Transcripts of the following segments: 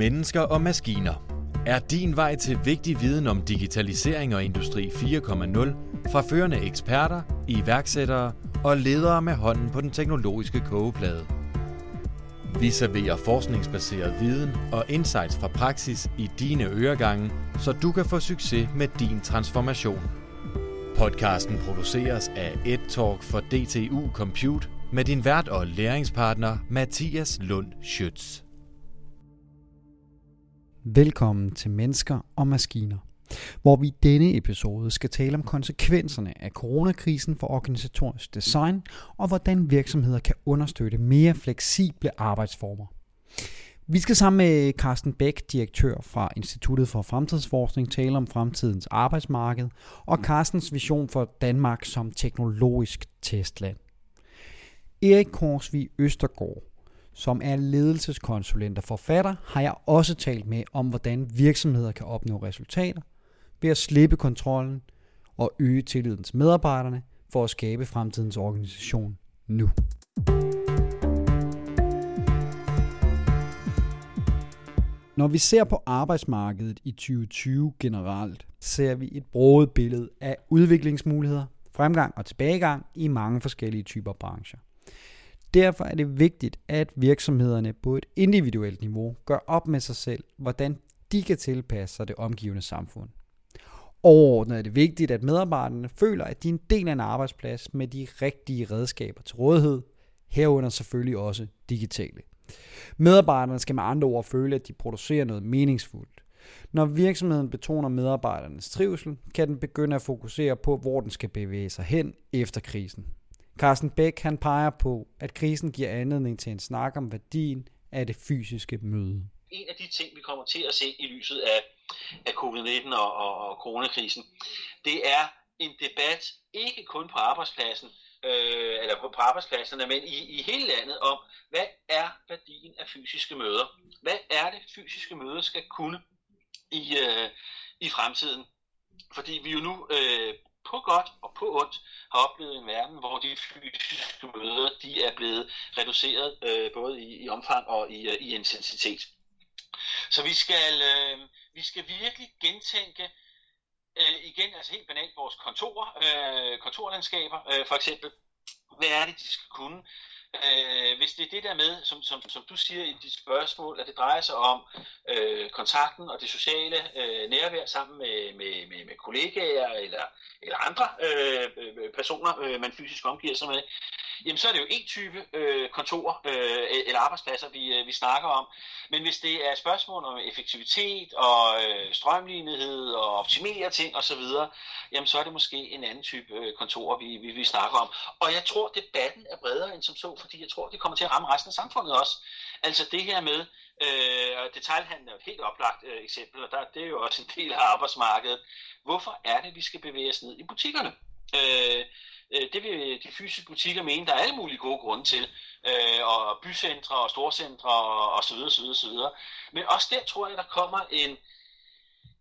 Mennesker og maskiner. Er din vej til vigtig viden om digitalisering og industri 4.0 fra førende eksperter, iværksættere og ledere med hånden på den teknologiske kogeplade. Vi serverer forskningsbaseret viden og insights fra praksis i dine øregange, så du kan få succes med din transformation. Podcasten produceres af EdTalk for DTU Compute med din vært og læringspartner Mathias Lund Schütz. Velkommen til Mennesker og Maskiner, hvor vi i denne episode skal tale om konsekvenserne af coronakrisen for organisatorisk design og hvordan virksomheder kan understøtte mere fleksible arbejdsformer. Vi skal sammen med Carsten Bæk, direktør fra Instituttet for Fremtidsforskning, tale om fremtidens arbejdsmarked og Carstens vision for Danmark som teknologisk testland. Erik Korsvig Østergaard, som er ledelseskonsulent og forfatter, har jeg også talt med om, hvordan virksomheder kan opnå resultater ved at slippe kontrollen og øge tilliden til medarbejderne for at skabe fremtidens organisation nu. Når vi ser på arbejdsmarkedet i 2020 generelt, ser vi et broet billede af udviklingsmuligheder, fremgang og tilbagegang i mange forskellige typer brancher. Derfor er det vigtigt, at virksomhederne på et individuelt niveau gør op med sig selv, hvordan de kan tilpasse sig det omgivende samfund. Overordnet er det vigtigt, at medarbejderne føler, at de er en del af en arbejdsplads med de rigtige redskaber til rådighed, herunder selvfølgelig også digitale. Medarbejderne skal med andre ord føle, at de producerer noget meningsfuldt. Når virksomheden betoner medarbejdernes trivsel, kan den begynde at fokusere på, hvor den skal bevæge sig hen efter krisen. Carsten Bæk han peger på, at krisen giver anledning til en snak om værdien af det fysiske møde. En af de ting, vi kommer til at se i lyset af, af covid-19 og, og, og coronakrisen, det er en debat ikke kun på arbejdspladsen, øh, eller på, på arbejdspladserne, men i, i hele landet om, hvad er værdien af fysiske møder? Hvad er det, fysiske møder skal kunne i, øh, i fremtiden? Fordi vi jo nu øh, på godt og på ondt har oplevet en verden, hvor de fysiske møder de er blevet reduceret øh, både i, i omfang og i, øh, i intensitet. Så vi skal, øh, vi skal virkelig gentænke øh, igen, altså helt banalt vores kontorer, øh, kontorlandskaber øh, for eksempel. Hvad er det, de skal kunne? Øh, hvis det er det der med, som, som, som du siger i dit spørgsmål, at det drejer sig om øh, kontakten og det sociale øh, nærvær sammen med, med, med, med kollegaer eller, eller andre øh, øh personer, øh, man fysisk omgiver sig med, jamen så er det jo en type øh, kontor øh, e-, eller arbejdspladser, vi, øh, vi snakker om. Men hvis det er spørgsmål om effektivitet og øh, strømlighed og optimere ting osv., jamen så er det måske en anden type øh, kontor, vi, vi, vi snakker om. Og jeg tror, debatten er bredere end som så, fordi jeg tror, det kommer til at ramme resten af samfundet også. Altså det her med, øh, detaljhandel er jo et helt oplagt øh, eksempel, og der, det er jo også en del af arbejdsmarkedet. Hvorfor er det, vi skal bevæge os ned i butikkerne? Øh, det vil de fysiske butikker mene, der er alle mulige gode grunde til, øh, og bycentre og storcentre og, og så videre, så videre, så videre. Men også der tror jeg, der kommer en,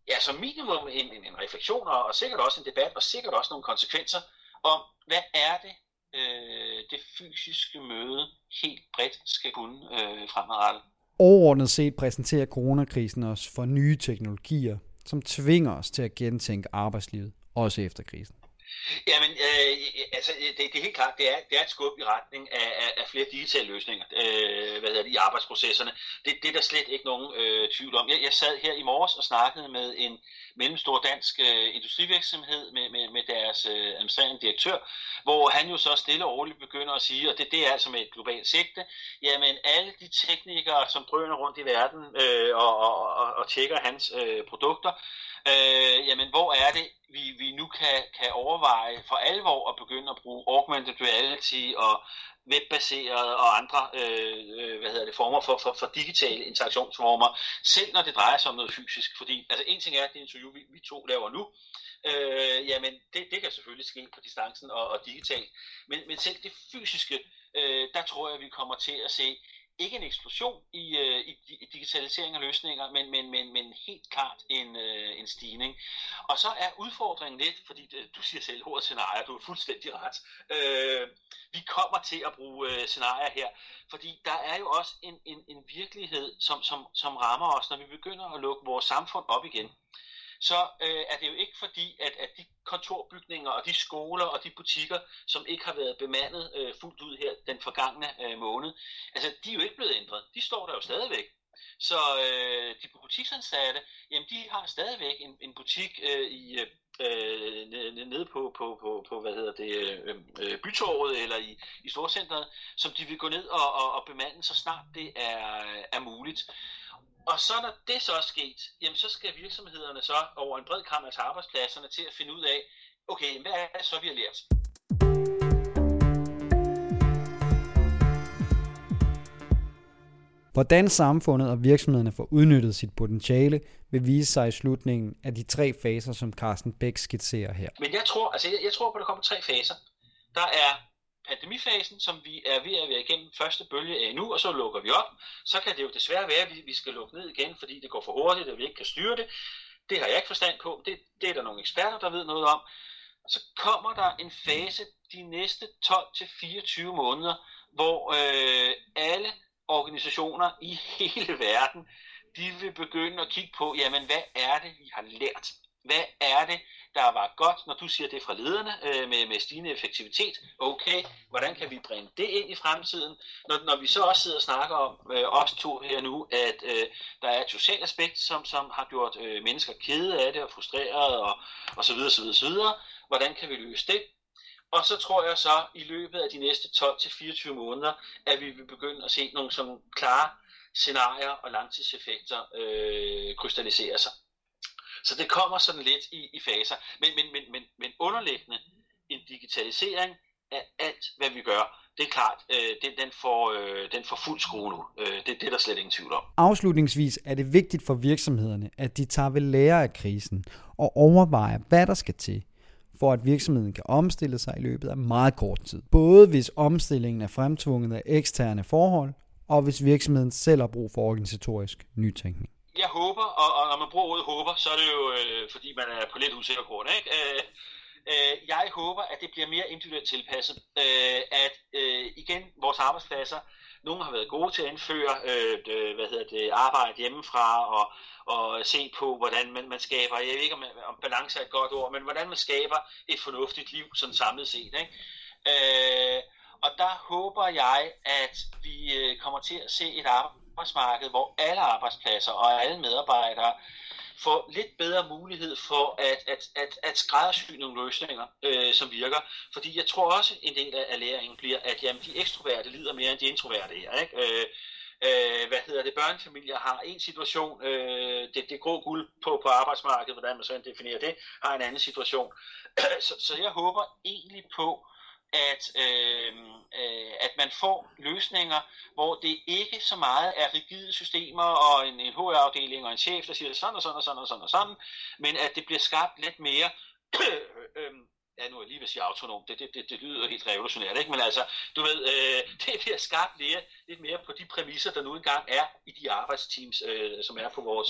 ja, som minimum en, en, en refleksion, og, og sikkert også en debat, og sikkert også nogle konsekvenser om, hvad er det, øh, det fysiske møde helt bredt skal kunne øh, fremadrettet. Overordnet set præsenterer coronakrisen os for nye teknologier, som tvinger os til at gentænke arbejdslivet, også efter krisen. Jamen, øh, altså, det, det er helt klart, det er, det er et skub i retning af, af, af flere digitale løsninger øh, hvad hedder det, i arbejdsprocesserne. Det, det er der slet ikke nogen øh, tvivl om. Jeg, jeg sad her i morges og snakkede med en mellemstor dansk øh, industrivirksomhed med, med, med deres øh, administrerende direktør, hvor han jo så stille og roligt begynder at sige, og det, det er altså med et globalt sigte, jamen alle de teknikere, som drøner rundt i verden øh, og, og, og, og tjekker hans øh, produkter, øh, jamen hvor er det, vi, vi nu kan, kan overveje for alvor at begynde at bruge augmented reality og webbaseret og andre øh, øh, hvad hedder det, former for, for, for digitale interaktionsformer, selv når det drejer sig om noget fysisk. Fordi altså en ting er, at det interview, vi, vi to laver nu, øh, jamen det, det kan selvfølgelig ske på distancen og, og digitalt, men, men selv det fysiske, øh, der tror jeg, vi kommer til at se ikke en eksplosion i, øh, i digitalisering af løsninger, men, men, men, men helt klart en, øh, en stigning. Og så er udfordringen lidt, fordi det, du siger selv ordet scenarier, du er fuldstændig ret. Øh, vi kommer til at bruge øh, scenarier her, fordi der er jo også en, en, en virkelighed, som, som, som rammer os, når vi begynder at lukke vores samfund op igen så øh, er det jo ikke fordi, at, at de kontorbygninger og de skoler og de butikker, som ikke har været bemandet øh, fuldt ud her den forgangne øh, måned, altså de er jo ikke blevet ændret. De står der jo stadigvæk. Så øh, de butiksansatte, jamen de har stadigvæk en, en butik øh, i øh, øh nede på, på, på, på hvad hedder det, øh, øh, bytorvet eller i, i storcentret, som de vil gå ned og, og, og bemande, så snart det er, er muligt. Og så når det så er sket, jamen så skal virksomhederne så over en bred kammer til arbejdspladserne til at finde ud af, okay, hvad er det så, vi har lært? Hvordan samfundet og virksomhederne får udnyttet sit potentiale, vil vise sig i slutningen af de tre faser, som Carsten Bæk skitserer her. Men jeg tror, altså jeg, jeg tror på, at der kommer tre faser. Der er pandemifasen, som vi er ved at være igennem første bølge af nu, og så lukker vi op, så kan det jo desværre være, at vi skal lukke ned igen, fordi det går for hurtigt, og vi ikke kan styre det. Det har jeg ikke forstand på. Det, det er der nogle eksperter, der ved noget om. Så kommer der en fase de næste 12-24 måneder, hvor øh, alle organisationer i hele verden, de vil begynde at kigge på, jamen hvad er det, vi har lært? Hvad er det, der var godt, når du siger det fra lederne øh, med, med stigende effektivitet? Okay, hvordan kan vi bringe det ind i fremtiden? Når, når vi så også sidder og snakker om, øh, os to her nu, at øh, der er et socialt aspekt, som, som har gjort øh, mennesker kede af det og frustreret og, og så videre, så videre, så videre. Hvordan kan vi løse det? Og så tror jeg så, i løbet af de næste 12-24 måneder, at vi vil begynde at se nogle sådan klare scenarier og langtidseffekter øh, krystallisere sig. Så det kommer sådan lidt i, i faser. Men, men, men, men, men underliggende en digitalisering af alt, hvad vi gør, det er klart, øh, den, den, får, øh, den får fuld skrue nu. Øh, det, det er der slet ingen tvivl om. Afslutningsvis er det vigtigt for virksomhederne, at de tager ved lære af krisen og overvejer, hvad der skal til, for at virksomheden kan omstille sig i løbet af meget kort tid. Både hvis omstillingen er fremtvunget af eksterne forhold, og hvis virksomheden selv har brug for organisatorisk nytænkning jeg håber, og, og når man bruger ordet håber, så er det jo, øh, fordi man er på lidt usikker grund, ikke? Øh, øh, jeg håber, at det bliver mere individuelt tilpasset. Øh, at øh, igen, vores arbejdspladser, nogle har været gode til at indføre øh, hvad hedder det, arbejde hjemmefra og, og se på, hvordan man, man skaber, jeg ved ikke om, om balance er et godt ord, men hvordan man skaber et fornuftigt liv sådan samlet set. Ikke? Øh, og der håber jeg, at vi øh, kommer til at se et arbejde, arbejdsmarked, hvor alle arbejdspladser og alle medarbejdere får lidt bedre mulighed for at, at, at, at skræddersy nogle løsninger, øh, som virker. Fordi jeg tror også, en del af læringen bliver, at jamen, de ekstroverte lider mere end de introverte her. Ikke? Øh, øh, hvad hedder det, børnefamilier har en situation, øh, det, det grå guld på, på arbejdsmarkedet, hvordan man så definerer det, har en anden situation. så, så jeg håber egentlig på, at, øh, øh, at man får løsninger, hvor det ikke så meget er rigide systemer og en, en HR-afdeling og en chef, der siger sådan og sådan og sådan og sådan og sådan, men at det bliver skabt lidt mere øh, øh, ja, nu er jeg lige ved at sige autonom, det, det, det, det lyder helt revolutionært, ikke? men altså, du ved, øh, det bliver skabt lidt, lidt mere på de præmisser, der nu engang er i de arbejdsteams, øh, som er på vores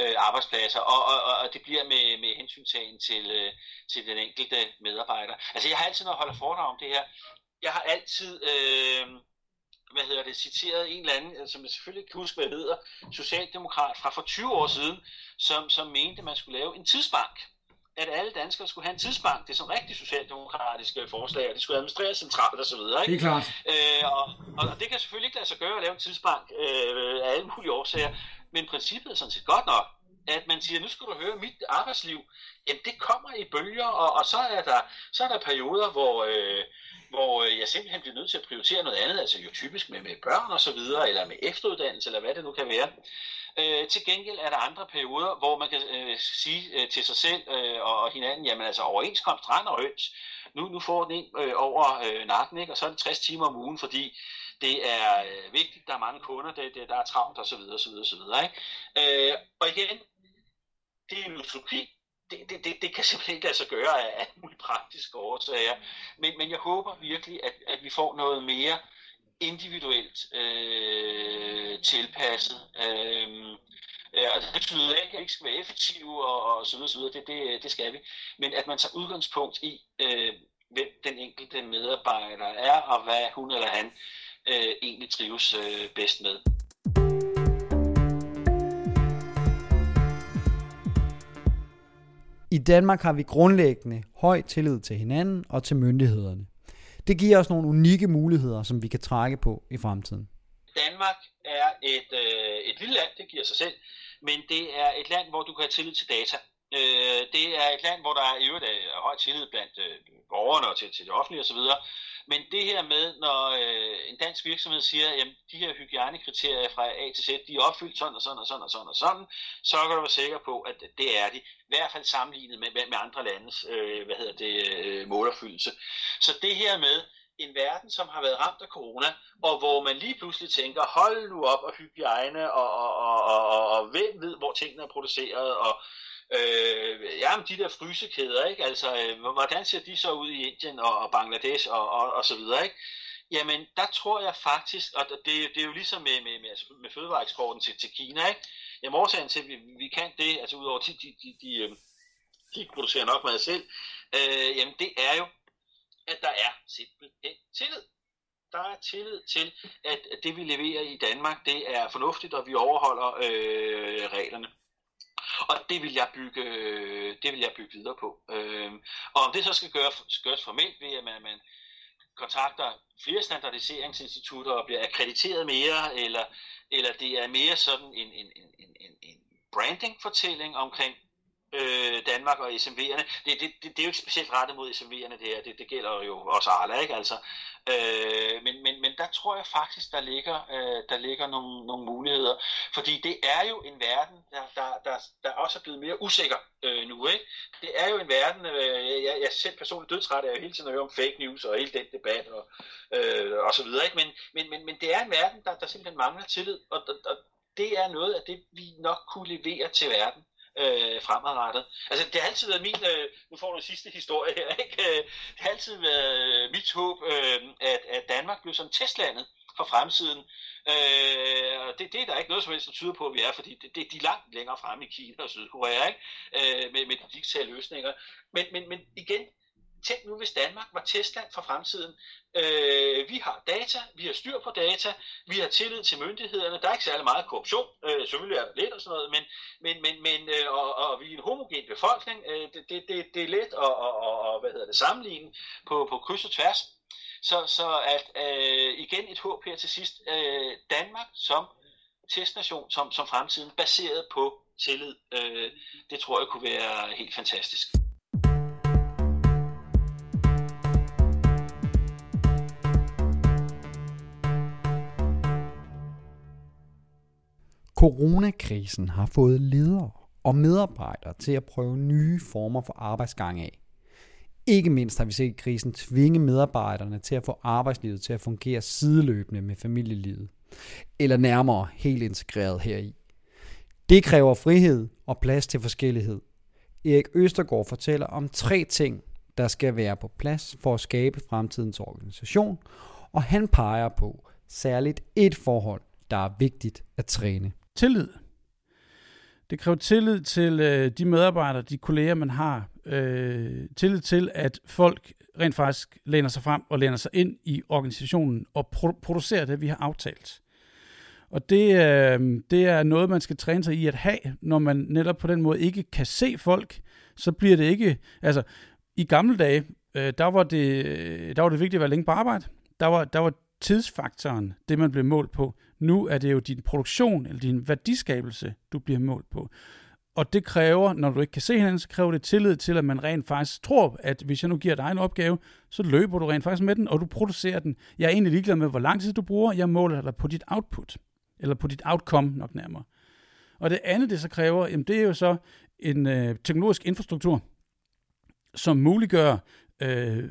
øh, arbejdspladser, og, og, og det bliver med, med hensyntagen til, øh, til den enkelte medarbejder. Altså, jeg har altid, når jeg holder foredrag om det her, jeg har altid... Øh, hvad hedder det, citeret en eller anden, øh, som jeg selvfølgelig ikke kan huske, hvad hedder, socialdemokrat fra for 20 år siden, som, som mente, at man skulle lave en tidsbank at alle danskere skulle have en tidsbank. Det er sådan rigtig socialdemokratiske forslag, og det skulle administreres centralt osv. Det er klart. Øh, og, og, det kan selvfølgelig ikke lade sig gøre at lave en tidsbank øh, af alle mulige årsager, men princippet er sådan set godt nok at man siger, nu skal du høre, mit arbejdsliv, jamen det kommer i bølger, og, og så, er der, så er der perioder, hvor, øh, hvor øh, jeg simpelthen bliver nødt til at prioritere noget andet, altså jo typisk med, med børn og så videre, eller med efteruddannelse, eller hvad det nu kan være. Øh, til gengæld er der andre perioder, hvor man kan øh, sige øh, til sig selv øh, og, og hinanden, jamen altså overenskomst, rand og høns, nu, nu får den en øh, over øh, nakken, ikke? og så er det 60 timer om ugen, fordi det er øh, vigtigt, der er mange kunder, det, det, der er travlt osv. osv., osv. Ikke? Øh, og igen, det er en utopi, det, det, det, det kan simpelthen ikke lade sig gøre af alle mulige praktiske årsager. Men, men jeg håber virkelig, at, at vi får noget mere individuelt øh, tilpasset. Øh, øh, og det betyder ikke, at vi ikke skal være effektive og, og så videre, så videre. Det, det, det skal vi. Men at man tager udgangspunkt i, øh, hvem den enkelte medarbejder er, og hvad hun eller han øh, egentlig trives øh, bedst med. I Danmark har vi grundlæggende høj tillid til hinanden og til myndighederne. Det giver os nogle unikke muligheder, som vi kan trække på i fremtiden. Danmark er et, øh, et lille land, det giver sig selv, men det er et land, hvor du kan have tillid til data. Øh, det er et land, hvor der er i øvrigt er høj tillid blandt øh, borgerne og til, til det offentlige osv. Men det her med, når øh, en dansk virksomhed siger, at de her hygiejnekriterier fra A til Z, de er opfyldt sådan og sådan og sådan og sådan og sådan, så kan du være sikker på, at det er de. I hvert fald sammenlignet med, med andre landes øh, hvad hedder det, øh, målopfyldelse. Så det her med, en verden, som har været ramt af corona, og hvor man lige pludselig tænker, hold nu op og hygiejne, og, og, og, og, og, og hvem ved, hvor tingene er produceret, og Øh, ja, men de der frysekæder, ikke? Altså, øh, hvordan ser de så ud i Indien og, og Bangladesh og, og, og så videre, ikke? Jamen, der tror jeg faktisk, og det, det er jo ligesom med, med, med, altså med fødevareeksporten til, til Kina, ikke? Jamen, årsagen til, at vi, vi kan det, altså udover de, de, de, de, øh, de producerer nok mad selv, øh, jamen det er jo, at der er simpelthen tillid. Der er tillid til, at det vi leverer i Danmark, det er fornuftigt, og vi overholder øh, reglerne. Og det vil jeg bygge, øh, det vil jeg bygge videre på. Øh, og om det så skal gøres, gøres formelt ved, at man, man kontakter flere standardiseringsinstitutter og bliver akkrediteret mere, eller, eller det er mere sådan en, en, en, en, en branding-fortælling omkring øh, Danmark og SMV'erne. Det, det, det, det er jo ikke specielt rettet mod SMV'erne det her, det, det gælder jo også Arla, ikke? Altså, øh, men, men, men der tror jeg faktisk, der ligger, øh, der ligger nogle, nogle muligheder, fordi det er jo en verden, der, der, der, der også er blevet mere usikker øh, nu, ikke? Det er jo en verden, øh, jeg, jeg selv personligt dødtræt af hele tiden at høre om fake news og hele den debat og, øh, og så videre, ikke? Men, men, men, men det er en verden, der, der simpelthen mangler tillid, og, og, og det er noget af det, vi nok kunne levere til verden øh, fremadrettet. Altså, det har altid været min, øh, nu får du sidste historie her, ikke? Øh, det har altid været øh, mit håb, øh, at, at Danmark blev sådan testlandet for fremtiden. Øh, og det, det er der ikke noget som helst, der tyder på, at vi er, fordi det, det, de er langt længere fremme i Kina og Sydkorea, ikke? Øh, med, med de digitale løsninger. Men, men, men igen, tænk nu, hvis Danmark var testland for fremtiden. Øh, vi har data, vi har styr på data, vi har tillid til myndighederne, der er ikke særlig meget korruption, øh, selvfølgelig er der lidt og sådan noget, men, men, men, men øh, og, og vi er en homogen befolkning, øh, det, det, det, det er let at og, og, og, hvad hedder det, sammenligne på, på kryds og tværs. Så, så at øh, igen et håb her til sidst, øh, Danmark som testnation, som, som fremtiden, baseret på tillid, øh, det tror jeg kunne være helt fantastisk. Coronakrisen har fået ledere og medarbejdere til at prøve nye former for arbejdsgang af. Ikke mindst har vi set krisen tvinge medarbejderne til at få arbejdslivet til at fungere sideløbende med familielivet, eller nærmere helt integreret heri. Det kræver frihed og plads til forskellighed. Erik Østergaard fortæller om tre ting, der skal være på plads for at skabe fremtidens organisation, og han peger på særligt et forhold, der er vigtigt at træne tillid. Det kræver tillid til øh, de medarbejdere, de kolleger, man har. Øh, tillid til, at folk rent faktisk læner sig frem og læner sig ind i organisationen og pro- producerer det, vi har aftalt. Og det, øh, det er noget, man skal træne sig i at have, når man netop på den måde ikke kan se folk, så bliver det ikke... Altså, i gamle dage, øh, der, var det, der var det vigtigt at være længe på arbejde. Der var, der var tidsfaktoren, det man blev målt på. Nu er det jo din produktion eller din værdiskabelse, du bliver målt på. Og det kræver, når du ikke kan se hinanden, så kræver det tillid til, at man rent faktisk tror, at hvis jeg nu giver dig en opgave, så løber du rent faktisk med den, og du producerer den. Jeg er egentlig ligeglad med, hvor lang tid du bruger. Jeg måler dig på dit output, eller på dit outcome nok nærmere. Og det andet, det så kræver, jamen det er jo så en øh, teknologisk infrastruktur, som muliggør Øh, øh,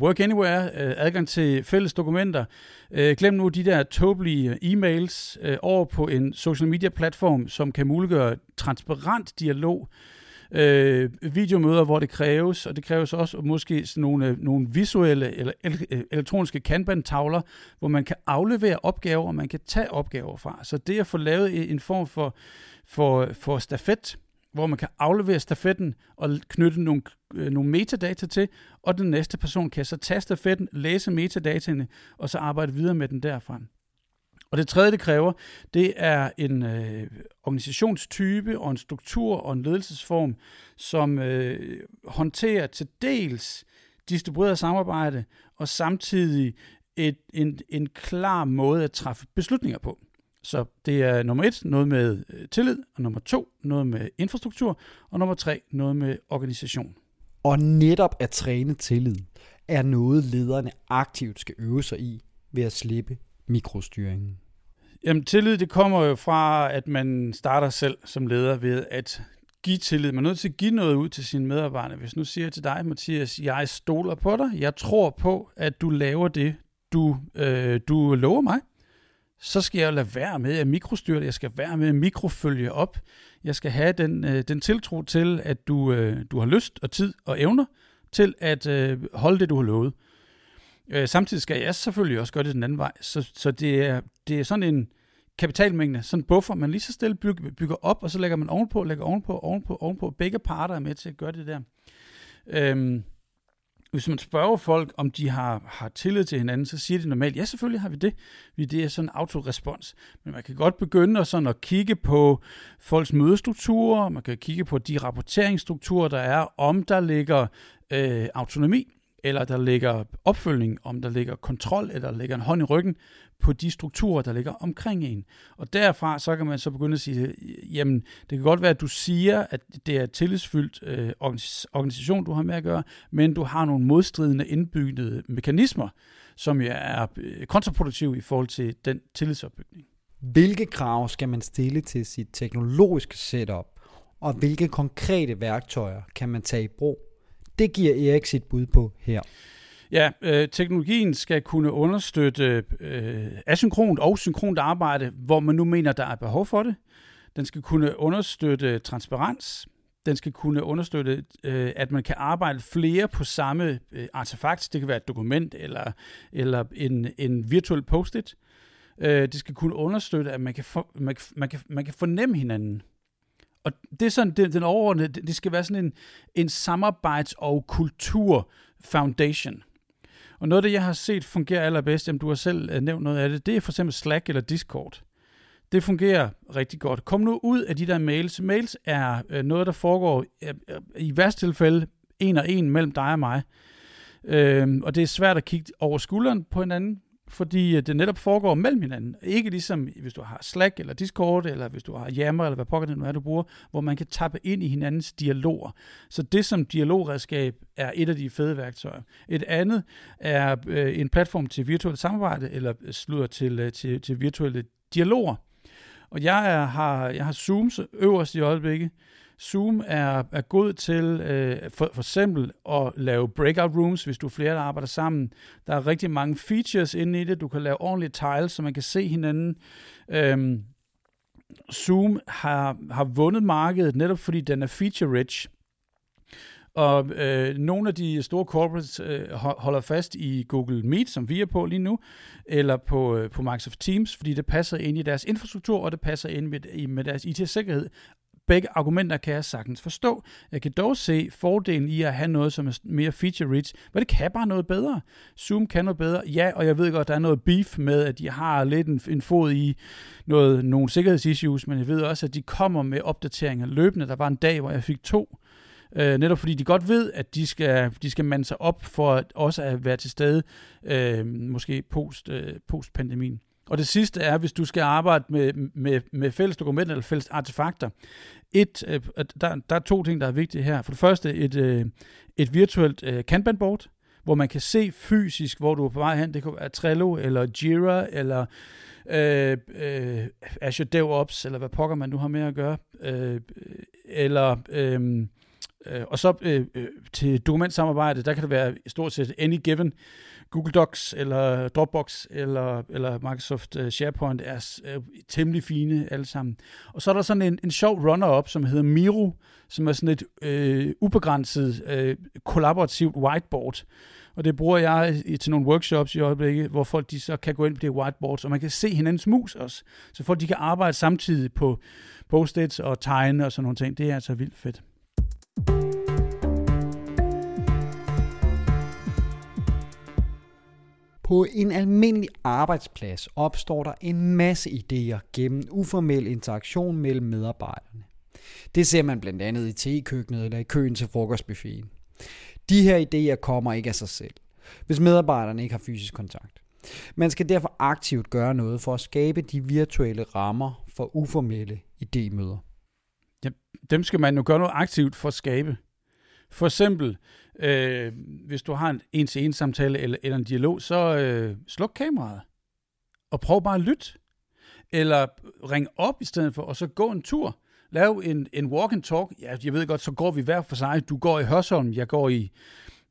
work anywhere, øh, adgang til fælles dokumenter. Øh, glem nu de der tåbelige e-mails øh, over på en social media platform, som kan muliggøre transparent dialog. øh, videomøder, hvor det kræves, og det kræves også måske sådan nogle, nogle visuelle eller el- øh, elektroniske kanban-tavler, hvor man kan aflevere opgaver, og man kan tage opgaver fra. Så det at få lavet en form for, for, for stafet, hvor man kan aflevere stafetten og knytte nogle, øh, nogle metadata til, og den næste person kan så tage stafetten, læse metadataene, og så arbejde videre med den derfra. Og det tredje, det kræver, det er en øh, organisationstype og en struktur og en ledelsesform, som øh, håndterer til dels distribueret samarbejde og samtidig et, en, en klar måde at træffe beslutninger på. Så det er nummer et, noget med øh, tillid, og nummer to, noget med infrastruktur, og nummer tre, noget med organisation. Og netop at træne tillid er noget, lederne aktivt skal øve sig i ved at slippe mikrostyringen. Jamen, tillid, det kommer jo fra, at man starter selv som leder ved at give tillid. Man er nødt til at give noget ud til sine medarbejdere. Hvis nu siger jeg til dig, Mathias, jeg stoler på dig, jeg tror på, at du laver det, du, øh, du lover mig, så skal jeg lade være med at mikrostyre det. Jeg skal være med at mikrofølge op. Jeg skal have den, øh, den tiltro til, at du, øh, du har lyst og tid og evner til at øh, holde det, du har lovet. Øh, samtidig skal jeg selvfølgelig også gøre det den anden vej. Så, så det, er, det er sådan en kapitalmængde, sådan en buffer, man lige så stille bygger, bygger op, og så lægger man ovenpå, lægger ovenpå, ovenpå, ovenpå. Begge parter er med til at gøre det der. Øhm, hvis man spørger folk, om de har, har tillid til hinanden, så siger de normalt, ja, selvfølgelig har vi det. Vi det er sådan en autorespons. Men man kan godt begynde at, sådan at kigge på folks mødestrukturer, man kan kigge på de rapporteringsstrukturer, der er, om der ligger øh, autonomi, eller der ligger opfølgning, om der ligger kontrol, eller der ligger en hånd i ryggen på de strukturer, der ligger omkring en. Og derfra så kan man så begynde at sige, jamen det kan godt være, at du siger, at det er et tillidsfyldt øh, organisation, du har med at gøre, men du har nogle modstridende indbyggede mekanismer, som jo er øh, kontraproduktive i forhold til den tillidsopbygning. Hvilke krav skal man stille til sit teknologiske setup, og hvilke konkrete værktøjer kan man tage i brug? Det giver Erik sit bud på her. Ja, øh, teknologien skal kunne understøtte øh, asynkront og synkront arbejde, hvor man nu mener, der er behov for det. Den skal kunne understøtte transparens. Den skal kunne understøtte, øh, at man kan arbejde flere på samme øh, artefakt. Det kan være et dokument eller, eller en, en virtuel post-it. Øh, det skal kunne understøtte, at man kan, for, man, man, kan, man kan fornemme hinanden. Og det er sådan, den, den overordnede, det skal være sådan en, en samarbejds- og kultur foundation. Og noget af det, jeg har set fungerer allerbedst, jamen du har selv øh, nævnt noget af det, det er for eksempel Slack eller Discord. Det fungerer rigtig godt. Kom nu ud af de der mails. Mails er øh, noget, der foregår øh, i værste tilfælde en og en mellem dig og mig. Øhm, og det er svært at kigge over skulderen på hinanden fordi øh, det netop foregår mellem hinanden. Ikke ligesom hvis du har Slack eller Discord, eller hvis du har Yammer, eller hvad pokker det nu er, du bruger, hvor man kan tappe ind i hinandens dialoger. Så det som dialogredskab er et af de fede værktøjer. Et andet er øh, en platform til virtuelt samarbejde, eller øh, slutter til, øh, til, til virtuelle dialoger. Og jeg er, har, jeg har Zoom øverst i øjeblikket, Zoom er, er god til øh, for, for eksempel at lave breakout rooms, hvis du er flere, der arbejder sammen. Der er rigtig mange features inde i det. Du kan lave ordentlige tiles, så man kan se hinanden. Øhm, Zoom har, har vundet markedet, netop fordi den er feature-rich. Og øh, nogle af de store corporates øh, holder fast i Google Meet, som vi er på lige nu, eller på, øh, på Microsoft Teams, fordi det passer ind i deres infrastruktur, og det passer ind med, med deres IT-sikkerhed. Begge argumenter kan jeg sagtens forstå. Jeg kan dog se fordelen i at have noget, som er mere feature-rich, men det kan bare noget bedre. Zoom kan noget bedre. Ja, og jeg ved godt, der er noget beef med, at de har lidt en, en fod i noget, nogle sikkerhedsissues, men jeg ved også, at de kommer med opdateringer løbende. Der var en dag, hvor jeg fik to Øh, netop fordi de godt ved, at de skal, de skal mande sig op for at også at være til stede, øh, måske post, øh, post-pandemien. Og det sidste er, hvis du skal arbejde med, med, med fælles dokumenter eller fælles artefakter. Et, øh, der, der er to ting, der er vigtige her. For det første et, øh, et virtuelt øh, Kanban-board, hvor man kan se fysisk, hvor du er på vej hen. Det kan være Trello, eller Jira, eller øh, øh, Azure DevOps, eller hvad pokker man nu har med at gøre. Øh, eller øh, øh og så øh, øh, til dokumentsamarbejde, der kan det være stort set any given. Google Docs eller Dropbox eller, eller Microsoft øh, SharePoint er øh, temmelig fine alle sammen. Og så er der sådan en, en sjov runner-up, som hedder Miro, som er sådan et øh, ubegrænset øh, kollaborativt whiteboard. Og det bruger jeg til nogle workshops i øjeblikket, hvor folk de så kan gå ind på det whiteboard, så man kan se hinandens mus også. Så folk de kan arbejde samtidig på post-its og tegne og sådan nogle ting. Det er altså vildt fedt. På en almindelig arbejdsplads opstår der en masse idéer gennem uformel interaktion mellem medarbejderne. Det ser man blandt andet i tekøkkenet eller i køen til frokostbuffeten. De her idéer kommer ikke af sig selv, hvis medarbejderne ikke har fysisk kontakt. Man skal derfor aktivt gøre noget for at skabe de virtuelle rammer for uformelle idémøder. Ja, dem skal man jo gøre noget aktivt for at skabe. For eksempel, øh, hvis du har en en-til-en samtale eller, eller en dialog, så øh, sluk kameraet og prøv bare at lytte. Eller ring op i stedet for, og så gå en tur. Lav en, en walk and talk. Ja, jeg ved godt, så går vi hver for sig. Du går i Hørsholm, jeg går i,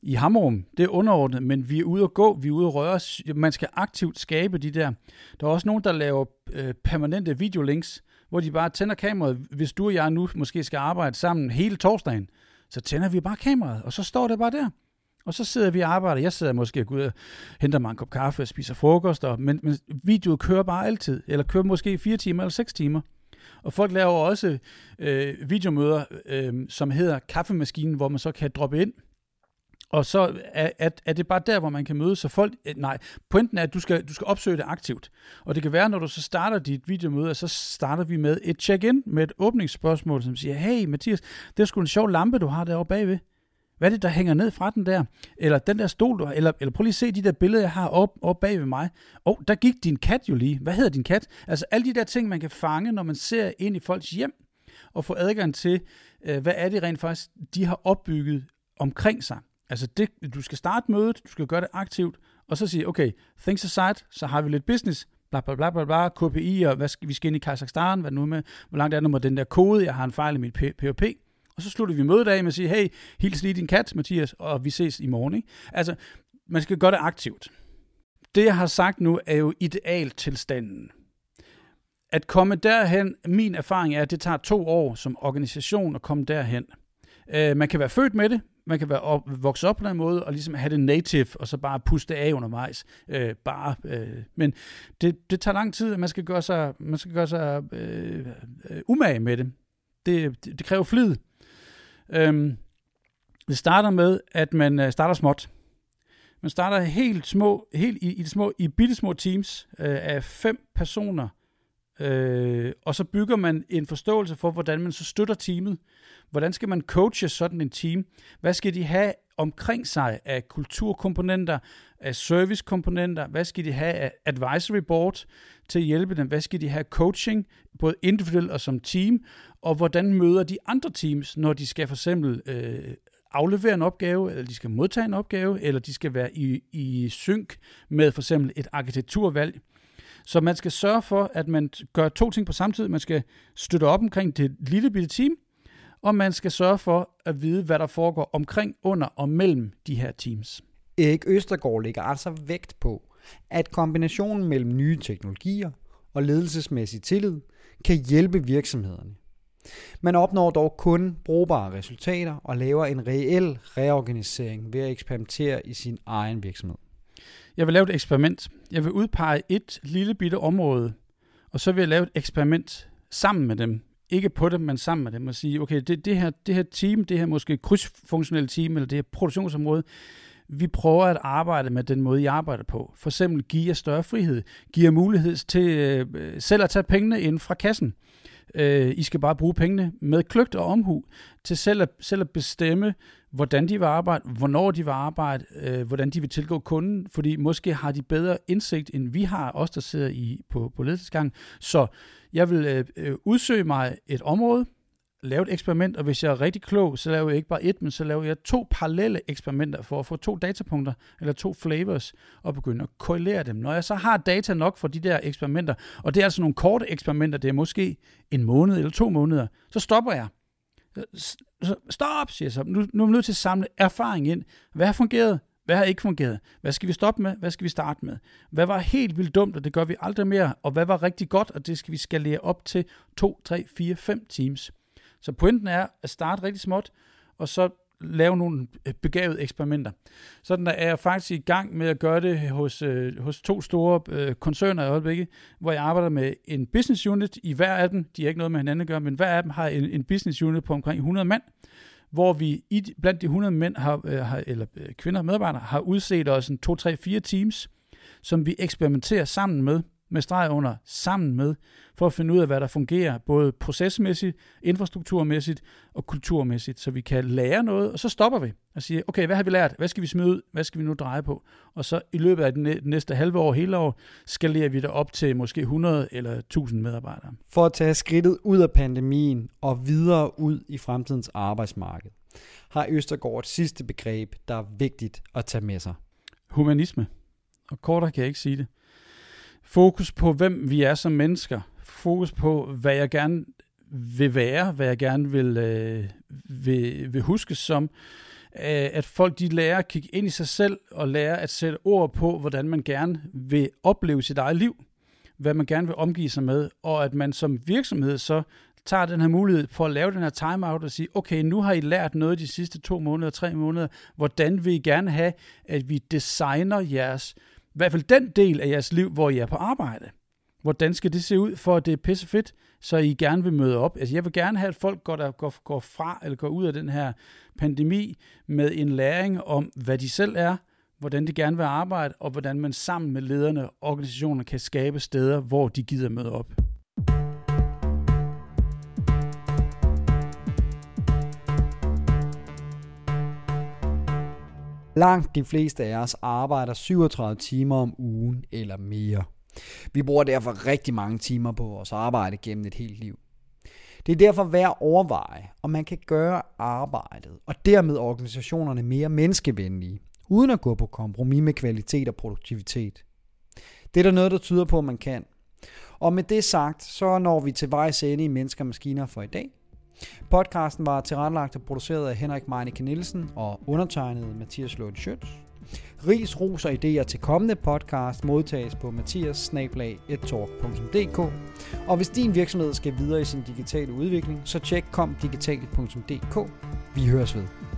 i Hammerum. Det er underordnet, men vi er ude at gå, vi er ude at røre os. Man skal aktivt skabe de der. Der er også nogen, der laver øh, permanente videolinks, hvor de bare tænder kameraet. Hvis du og jeg nu måske skal arbejde sammen hele torsdagen, så tænder vi bare kameraet, og så står det bare der. Og så sidder vi og arbejder. Jeg sidder måske og går ud og henter mig en kop kaffe og spiser frokost, og, men, men videoet kører bare altid, eller kører måske fire timer eller seks timer. Og folk laver også øh, videomøder, øh, som hedder kaffemaskinen, hvor man så kan droppe ind og så er, er, er det bare der, hvor man kan møde Så folk, øh, nej, pointen er, at du skal, du skal opsøge det aktivt. Og det kan være, når du så starter dit videomøde, så starter vi med et check-in med et åbningsspørgsmål, som siger, hey Mathias, det er sgu en sjov lampe, du har derovre bagved. Hvad er det, der hænger ned fra den der? Eller den der stol, du har, eller, eller prøv lige at se de der billeder, jeg har oppe op bag ved mig. Og oh, der gik din kat jo lige. Hvad hedder din kat? Altså alle de der ting, man kan fange, når man ser ind i folks hjem, og få adgang til, øh, hvad er det rent faktisk, de har opbygget omkring sig. Altså, det, du skal starte mødet, du skal gøre det aktivt, og så sige, okay, things aside, så har vi lidt business, bla bla bla bla bla, KPI, og hvad skal, vi skal ind i Kazakhstan, hvad nu med, hvor langt er det med den der kode, jeg har en fejl i mit POP, og så slutter vi mødet af med at sige, hey, hils lige din kat, Mathias, og vi ses i morgen. Ikke? Altså, man skal gøre det aktivt. Det, jeg har sagt nu, er jo idealtilstanden. At komme derhen, min erfaring er, at det tager to år som organisation at komme derhen. Uh, man kan være født med det, man kan være op, vokse op på den måde, og ligesom have det native, og så bare puste af undervejs. Øh, bare, øh, men det, det tager lang tid, at man skal gøre sig, man skal gøre sig øh, øh, umage med det. Det, det, det kræver flid. Øhm, det starter med, at man øh, starter småt. Man starter helt små, helt i, i, små, i bitte små teams øh, af fem personer, øh, og så bygger man en forståelse for, hvordan man så støtter teamet. Hvordan skal man coache sådan en team? Hvad skal de have omkring sig af kulturkomponenter, af servicekomponenter? Hvad skal de have af advisory board til at hjælpe dem? Hvad skal de have coaching, både individuelt og som team? Og hvordan møder de andre teams, når de skal for eksempel øh, aflevere en opgave, eller de skal modtage en opgave, eller de skal være i, i synk med for eksempel et arkitekturvalg. Så man skal sørge for, at man gør to ting på samme tid. Man skal støtte op omkring det lille bitte team, og man skal sørge for at vide, hvad der foregår omkring, under og mellem de her teams. Erik Østergaard lægger altså vægt på, at kombinationen mellem nye teknologier og ledelsesmæssig tillid kan hjælpe virksomhederne. Man opnår dog kun brugbare resultater og laver en reel reorganisering ved at eksperimentere i sin egen virksomhed. Jeg vil lave et eksperiment. Jeg vil udpege et lille bitte område, og så vil jeg lave et eksperiment sammen med dem ikke på dem, men sammen med dem, og sige, okay, det, det, her, det her team, det her måske krydsfunktionelle team, eller det her produktionsområde, vi prøver at arbejde med den måde, I arbejder på. For eksempel give jer større frihed, give jer mulighed til øh, øh, selv at tage pengene ind fra kassen. Øh, I skal bare bruge pengene med kløgt og omhu til selv at, selv at bestemme, hvordan de vil arbejde, hvornår de vil arbejde, øh, hvordan de vil tilgå kunden, fordi måske har de bedre indsigt, end vi har, os der sidder i, på, på ledelsesgangen. Så jeg vil øh, øh, udsøge mig et område, lave et eksperiment, og hvis jeg er rigtig klog, så laver jeg ikke bare et, men så laver jeg to parallelle eksperimenter for at få to datapunkter, eller to flavors, og begynde at korrelere dem. Når jeg så har data nok for de der eksperimenter, og det er altså nogle korte eksperimenter, det er måske en måned eller to måneder, så stopper jeg. Så stop, siger jeg så. Nu, nu er vi nødt til at samle erfaring ind. Hvad har fungeret? Hvad har ikke fungeret? Hvad skal vi stoppe med? Hvad skal vi starte med? Hvad var helt vildt dumt, og det gør vi aldrig mere? Og hvad var rigtig godt, og det skal vi skalere op til 2, 3, 4, 5 teams. Så pointen er at starte rigtig småt, og så lave nogle øh, begavede eksperimenter. Sådan der er jeg faktisk i gang med at gøre det hos, øh, hos to store øh, koncerner i øjeblikket, hvor jeg arbejder med en business unit i hver af dem. De har ikke noget med hinanden at gøre, men hver af dem har en, en business unit på omkring 100 mand, hvor vi i, blandt de 100 mænd har, øh, har, eller øh, kvinder og medarbejdere har udset os en 2, 3, 4 teams, som vi eksperimenterer sammen med med streg under sammen med, for at finde ud af, hvad der fungerer, både procesmæssigt, infrastrukturmæssigt og kulturmæssigt, så vi kan lære noget, og så stopper vi og siger, okay, hvad har vi lært? Hvad skal vi smide ud? Hvad skal vi nu dreje på? Og så i løbet af det næste halve år, hele år, skalerer vi det op til måske 100 eller 1000 medarbejdere. For at tage skridtet ud af pandemien og videre ud i fremtidens arbejdsmarked, har Østergaard et sidste begreb, der er vigtigt at tage med sig. Humanisme. Og kortere kan jeg ikke sige det. Fokus på, hvem vi er som mennesker. Fokus på, hvad jeg gerne vil være, hvad jeg gerne vil, øh, vil, vil huske som. Øh, at folk de lærer at kigge ind i sig selv og lære at sætte ord på, hvordan man gerne vil opleve sit eget liv, hvad man gerne vil omgive sig med, og at man som virksomhed så tager den her mulighed for at lave den her timeout og sige, okay, nu har I lært noget de sidste to måneder, tre måneder, hvordan vil I gerne have, at vi designer jeres i hvert fald den del af jeres liv, hvor I er på arbejde. Hvordan skal det se ud, for at det er pisse fedt, så I gerne vil møde op? Altså, jeg vil gerne have, at folk går, der, går, går fra eller går ud af den her pandemi med en læring om, hvad de selv er, hvordan de gerne vil arbejde, og hvordan man sammen med lederne og organisationer kan skabe steder, hvor de gider møde op. Langt de fleste af os arbejder 37 timer om ugen eller mere. Vi bruger derfor rigtig mange timer på vores arbejde gennem et helt liv. Det er derfor værd at overveje, om man kan gøre arbejdet og dermed organisationerne mere menneskevenlige, uden at gå på kompromis med kvalitet og produktivitet. Det er der noget, der tyder på, at man kan. Og med det sagt, så når vi til vejs ende i Mennesker og Maskiner for i dag. Podcasten var tilrettelagt og produceret af Henrik Meinicke Nielsen og undertegnet Mathias Lund Schøtz. Ris, ros og idéer til kommende podcast modtages på mathias Og hvis din virksomhed skal videre i sin digitale udvikling, så tjek komdigital.dk. Vi høres ved.